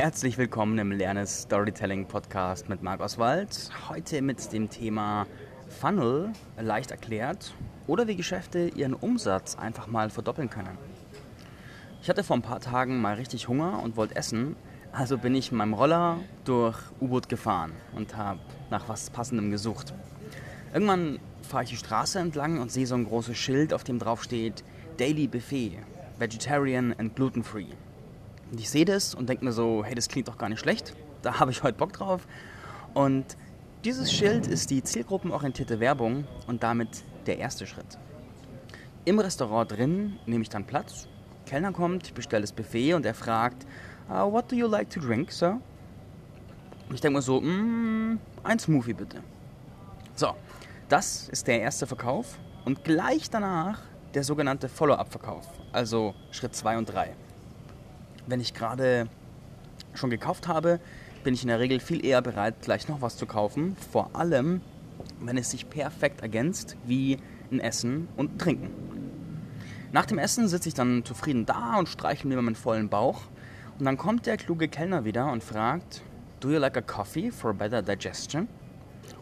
Herzlich willkommen im Lernes Storytelling Podcast mit Marc Oswald. Heute mit dem Thema Funnel leicht erklärt oder wie Geschäfte ihren Umsatz einfach mal verdoppeln können. Ich hatte vor ein paar Tagen mal richtig Hunger und wollte essen, also bin ich mit meinem Roller durch U-Boot gefahren und habe nach was Passendem gesucht. Irgendwann fahre ich die Straße entlang und sehe so ein großes Schild, auf dem drauf steht Daily Buffet, Vegetarian and Gluten Free. Und ich sehe das und denke mir so, hey, das klingt doch gar nicht schlecht. Da habe ich heute Bock drauf. Und dieses Schild ist die zielgruppenorientierte Werbung und damit der erste Schritt. Im Restaurant drin nehme ich dann Platz. Kellner kommt, ich bestelle das Buffet und er fragt, uh, what do you like to drink, sir? Und ich denke mir so, mm, ein Smoothie bitte. So, das ist der erste Verkauf und gleich danach der sogenannte Follow-up-Verkauf, also Schritt 2 und 3 wenn ich gerade schon gekauft habe, bin ich in der Regel viel eher bereit, gleich noch was zu kaufen. Vor allem, wenn es sich perfekt ergänzt, wie ein Essen und ein Trinken. Nach dem Essen sitze ich dann zufrieden da und streiche mir meinen vollen Bauch. Und dann kommt der kluge Kellner wieder und fragt, Do you like a coffee for better digestion?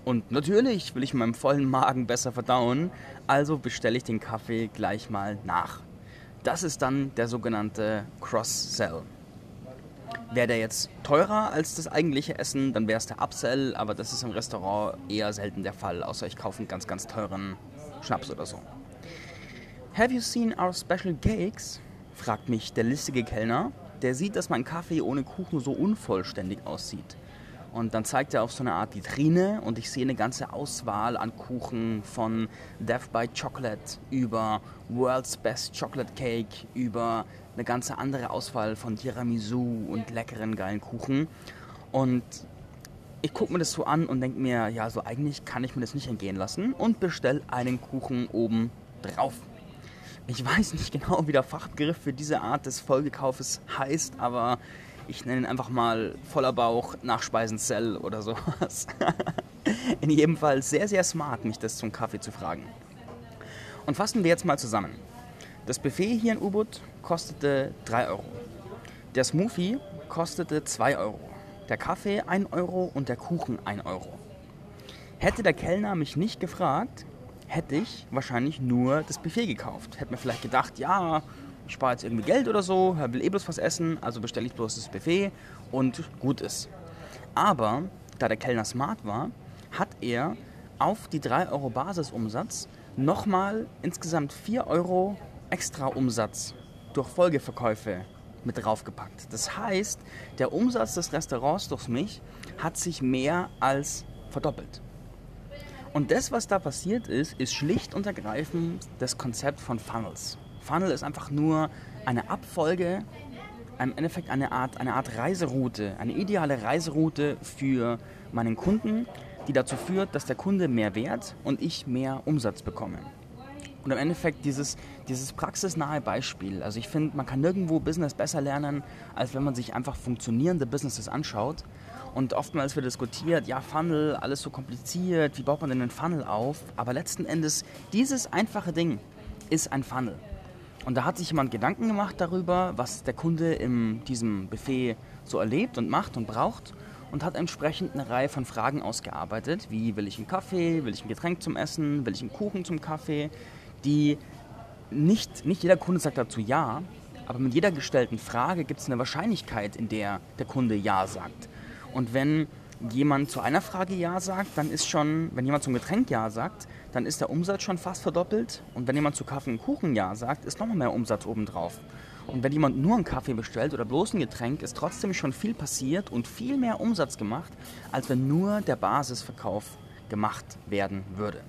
Und natürlich will ich meinem vollen Magen besser verdauen, also bestelle ich den Kaffee gleich mal nach. Das ist dann der sogenannte Cross-Sell. Wäre der jetzt teurer als das eigentliche Essen, dann wäre es der Upsell, aber das ist im Restaurant eher selten der Fall, außer ich kaufe einen ganz, ganz teuren Schnaps oder so. Have you seen our special cakes? fragt mich der listige Kellner. Der sieht, dass mein Kaffee ohne Kuchen so unvollständig aussieht. Und dann zeigt er auf so eine Art Vitrine und ich sehe eine ganze Auswahl an Kuchen von Death by Chocolate über World's Best Chocolate Cake über eine ganze andere Auswahl von Tiramisu und leckeren geilen Kuchen. Und ich gucke mir das so an und denke mir, ja, so eigentlich kann ich mir das nicht entgehen lassen und bestelle einen Kuchen oben drauf. Ich weiß nicht genau, wie der Fachbegriff für diese Art des Folgekaufes heißt, aber ich nenne ihn einfach mal voller Bauch Nachspeisenzell oder sowas. In jedem Fall sehr, sehr smart, mich das zum Kaffee zu fragen. Und fassen wir jetzt mal zusammen. Das Buffet hier in U-Boot kostete 3 Euro. Der Smoothie kostete 2 Euro. Der Kaffee 1 Euro und der Kuchen 1 Euro. Hätte der Kellner mich nicht gefragt, hätte ich wahrscheinlich nur das Buffet gekauft. Hätte mir vielleicht gedacht, ja, spare jetzt irgendwie Geld oder so, will eh bloß was essen, also bestelle ich bloß das Buffet und gut ist. Aber da der Kellner smart war, hat er auf die 3 Euro Basisumsatz nochmal insgesamt 4 Euro extra Umsatz durch Folgeverkäufe mit draufgepackt. Das heißt, der Umsatz des Restaurants durch mich hat sich mehr als verdoppelt. Und das, was da passiert ist, ist schlicht und ergreifend das Konzept von Funnels. Funnel ist einfach nur eine Abfolge, im Endeffekt eine Art, eine Art Reiseroute, eine ideale Reiseroute für meinen Kunden, die dazu führt, dass der Kunde mehr Wert und ich mehr Umsatz bekomme. Und im Endeffekt dieses, dieses praxisnahe Beispiel. Also ich finde, man kann nirgendwo Business besser lernen, als wenn man sich einfach funktionierende Businesses anschaut. Und oftmals wird diskutiert, ja, Funnel, alles so kompliziert, wie baut man denn einen Funnel auf? Aber letzten Endes, dieses einfache Ding ist ein Funnel. Und da hat sich jemand Gedanken gemacht darüber, was der Kunde in diesem Buffet so erlebt und macht und braucht und hat entsprechend eine Reihe von Fragen ausgearbeitet, wie will ich einen Kaffee, will ich ein Getränk zum Essen, will ich einen Kuchen zum Kaffee, die nicht, nicht jeder Kunde sagt dazu ja, aber mit jeder gestellten Frage gibt es eine Wahrscheinlichkeit, in der der Kunde ja sagt. Und wenn jemand zu einer Frage Ja sagt, dann ist schon, wenn jemand zum Getränk Ja sagt, dann ist der Umsatz schon fast verdoppelt. Und wenn jemand zu Kaffee und Kuchen Ja sagt, ist nochmal mehr Umsatz obendrauf. Und wenn jemand nur einen Kaffee bestellt oder bloß ein Getränk, ist trotzdem schon viel passiert und viel mehr Umsatz gemacht, als wenn nur der Basisverkauf gemacht werden würde.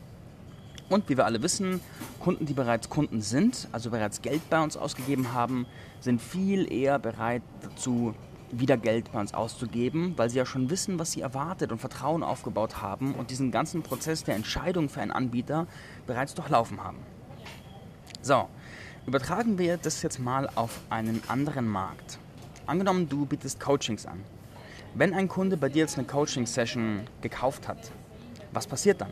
Und wie wir alle wissen, Kunden, die bereits Kunden sind, also bereits Geld bei uns ausgegeben haben, sind viel eher bereit dazu, wieder Geld bei uns auszugeben, weil sie ja schon wissen, was sie erwartet und Vertrauen aufgebaut haben und diesen ganzen Prozess der Entscheidung für einen Anbieter bereits durchlaufen haben. So, übertragen wir das jetzt mal auf einen anderen Markt. Angenommen, du bietest Coachings an. Wenn ein Kunde bei dir jetzt eine Coaching-Session gekauft hat, was passiert dann?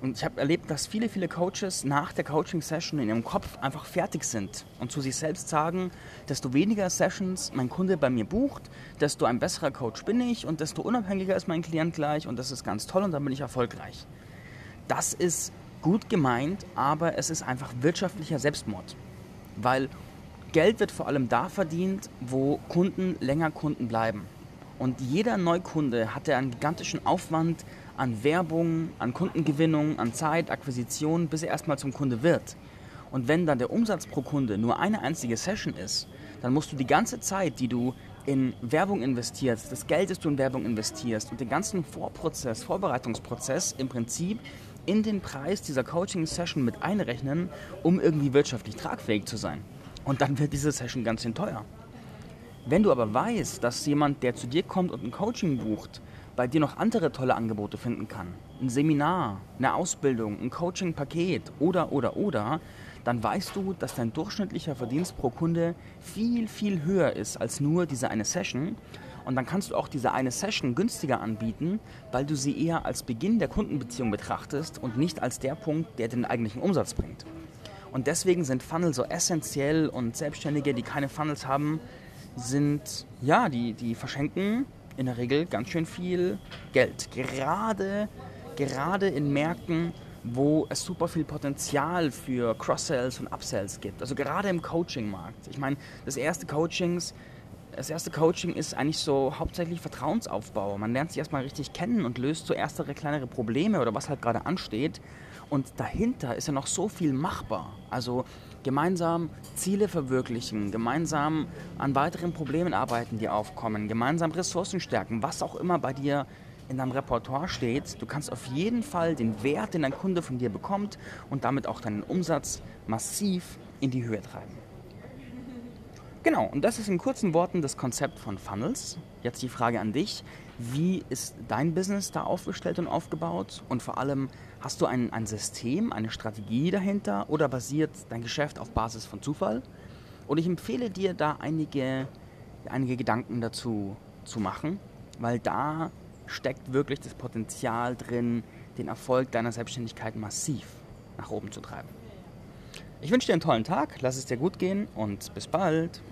Und ich habe erlebt, dass viele, viele Coaches nach der Coaching-Session in ihrem Kopf einfach fertig sind und zu sich selbst sagen, desto weniger Sessions mein Kunde bei mir bucht, desto ein besserer Coach bin ich und desto unabhängiger ist mein Klient gleich und das ist ganz toll und dann bin ich erfolgreich. Das ist gut gemeint, aber es ist einfach wirtschaftlicher Selbstmord. Weil Geld wird vor allem da verdient, wo Kunden länger Kunden bleiben. Und jeder Neukunde hat ja einen gigantischen Aufwand an Werbung, an Kundengewinnung, an Zeit, Akquisition, bis er erstmal zum Kunde wird. Und wenn dann der Umsatz pro Kunde nur eine einzige Session ist, dann musst du die ganze Zeit, die du in Werbung investierst, das Geld, das du in Werbung investierst und den ganzen Vorprozess, Vorbereitungsprozess im Prinzip in den Preis dieser Coaching-Session mit einrechnen, um irgendwie wirtschaftlich tragfähig zu sein. Und dann wird diese Session ganz schön teuer. Wenn du aber weißt, dass jemand, der zu dir kommt und ein Coaching bucht, bei dir noch andere tolle Angebote finden kann, ein Seminar, eine Ausbildung, ein Coaching-Paket oder, oder, oder, dann weißt du, dass dein durchschnittlicher Verdienst pro Kunde viel, viel höher ist als nur diese eine Session. Und dann kannst du auch diese eine Session günstiger anbieten, weil du sie eher als Beginn der Kundenbeziehung betrachtest und nicht als der Punkt, der den eigentlichen Umsatz bringt. Und deswegen sind Funnel so essentiell und Selbstständige, die keine Funnels haben, sind, ja, die, die verschenken in der Regel ganz schön viel Geld. Gerade, gerade in Märkten, wo es super viel Potenzial für Cross-Sells und Upsells gibt. Also gerade im Coaching-Markt. Ich meine, das erste Coachings, das erste Coaching ist eigentlich so hauptsächlich Vertrauensaufbau. Man lernt sich erstmal richtig kennen und löst so erstere kleinere Probleme oder was halt gerade ansteht. Und dahinter ist ja noch so viel machbar. Also gemeinsam Ziele verwirklichen, gemeinsam an weiteren Problemen arbeiten, die aufkommen, gemeinsam Ressourcen stärken, was auch immer bei dir in deinem Repertoire steht. Du kannst auf jeden Fall den Wert, den dein Kunde von dir bekommt und damit auch deinen Umsatz massiv in die Höhe treiben. Genau, und das ist in kurzen Worten das Konzept von Funnels. Jetzt die Frage an dich. Wie ist dein Business da aufgestellt und aufgebaut? Und vor allem, hast du ein, ein System, eine Strategie dahinter oder basiert dein Geschäft auf Basis von Zufall? Und ich empfehle dir da einige, einige Gedanken dazu zu machen, weil da steckt wirklich das Potenzial drin, den Erfolg deiner Selbstständigkeit massiv nach oben zu treiben. Ich wünsche dir einen tollen Tag, lass es dir gut gehen und bis bald.